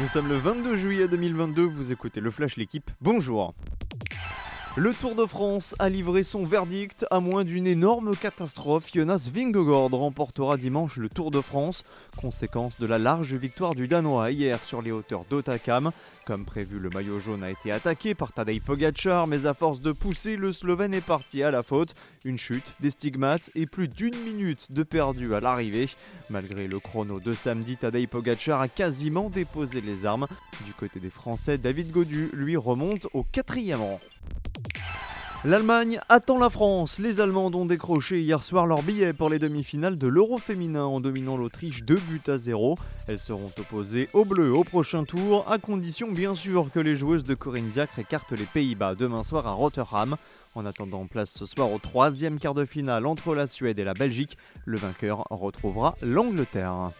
Nous sommes le 22 juillet 2022, vous écoutez le Flash L'équipe, bonjour le Tour de France a livré son verdict à moins d'une énorme catastrophe. Jonas Vingegaard remportera dimanche le Tour de France, conséquence de la large victoire du Danois hier sur les hauteurs d'Otakam. Comme prévu, le maillot jaune a été attaqué par Tadej Pogacar, mais à force de pousser, le Slovène est parti à la faute. Une chute, des stigmates et plus d'une minute de perdu à l'arrivée. Malgré le chrono de samedi, Tadej Pogacar a quasiment déposé les armes. Du côté des Français, David Godu lui remonte au quatrième rang. L'Allemagne attend la France. Les Allemands ont décroché hier soir leur billet pour les demi-finales de l'Euro féminin en dominant l'Autriche 2 buts à 0. Elles seront opposées aux Bleus au prochain tour, à condition bien sûr que les joueuses de Corinne Diacre écartent les Pays-Bas demain soir à Rotterdam. En attendant, place ce soir au troisième quart de finale entre la Suède et la Belgique. Le vainqueur retrouvera l'Angleterre.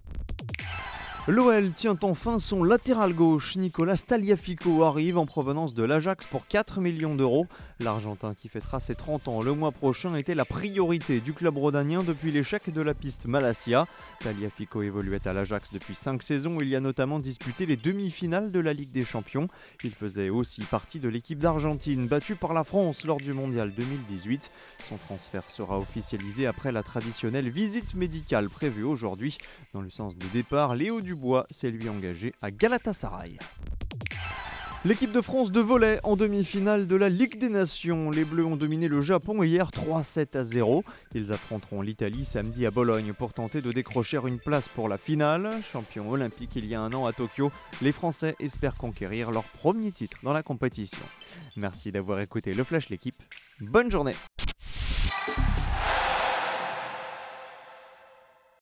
L'OL tient enfin son latéral gauche. Nicolas Taliafico arrive en provenance de l'Ajax pour 4 millions d'euros. L'Argentin qui fêtera ses 30 ans le mois prochain était la priorité du club rhodanien depuis l'échec de la piste Malasia. Taliafico évoluait à l'Ajax depuis 5 saisons. Il y a notamment disputé les demi-finales de la Ligue des Champions. Il faisait aussi partie de l'équipe d'Argentine battue par la France lors du Mondial 2018. Son transfert sera officialisé après la traditionnelle visite médicale prévue aujourd'hui. Dans le sens des départs, Léo Dubois Dubois s'est lui engagé à Galatasaray. L'équipe de France de volet en demi-finale de la Ligue des Nations. Les Bleus ont dominé le Japon hier 3-7 à 0. Ils affronteront l'Italie samedi à Bologne pour tenter de décrocher une place pour la finale. Champion olympique il y a un an à Tokyo, les Français espèrent conquérir leur premier titre dans la compétition. Merci d'avoir écouté le Flash l'équipe. Bonne journée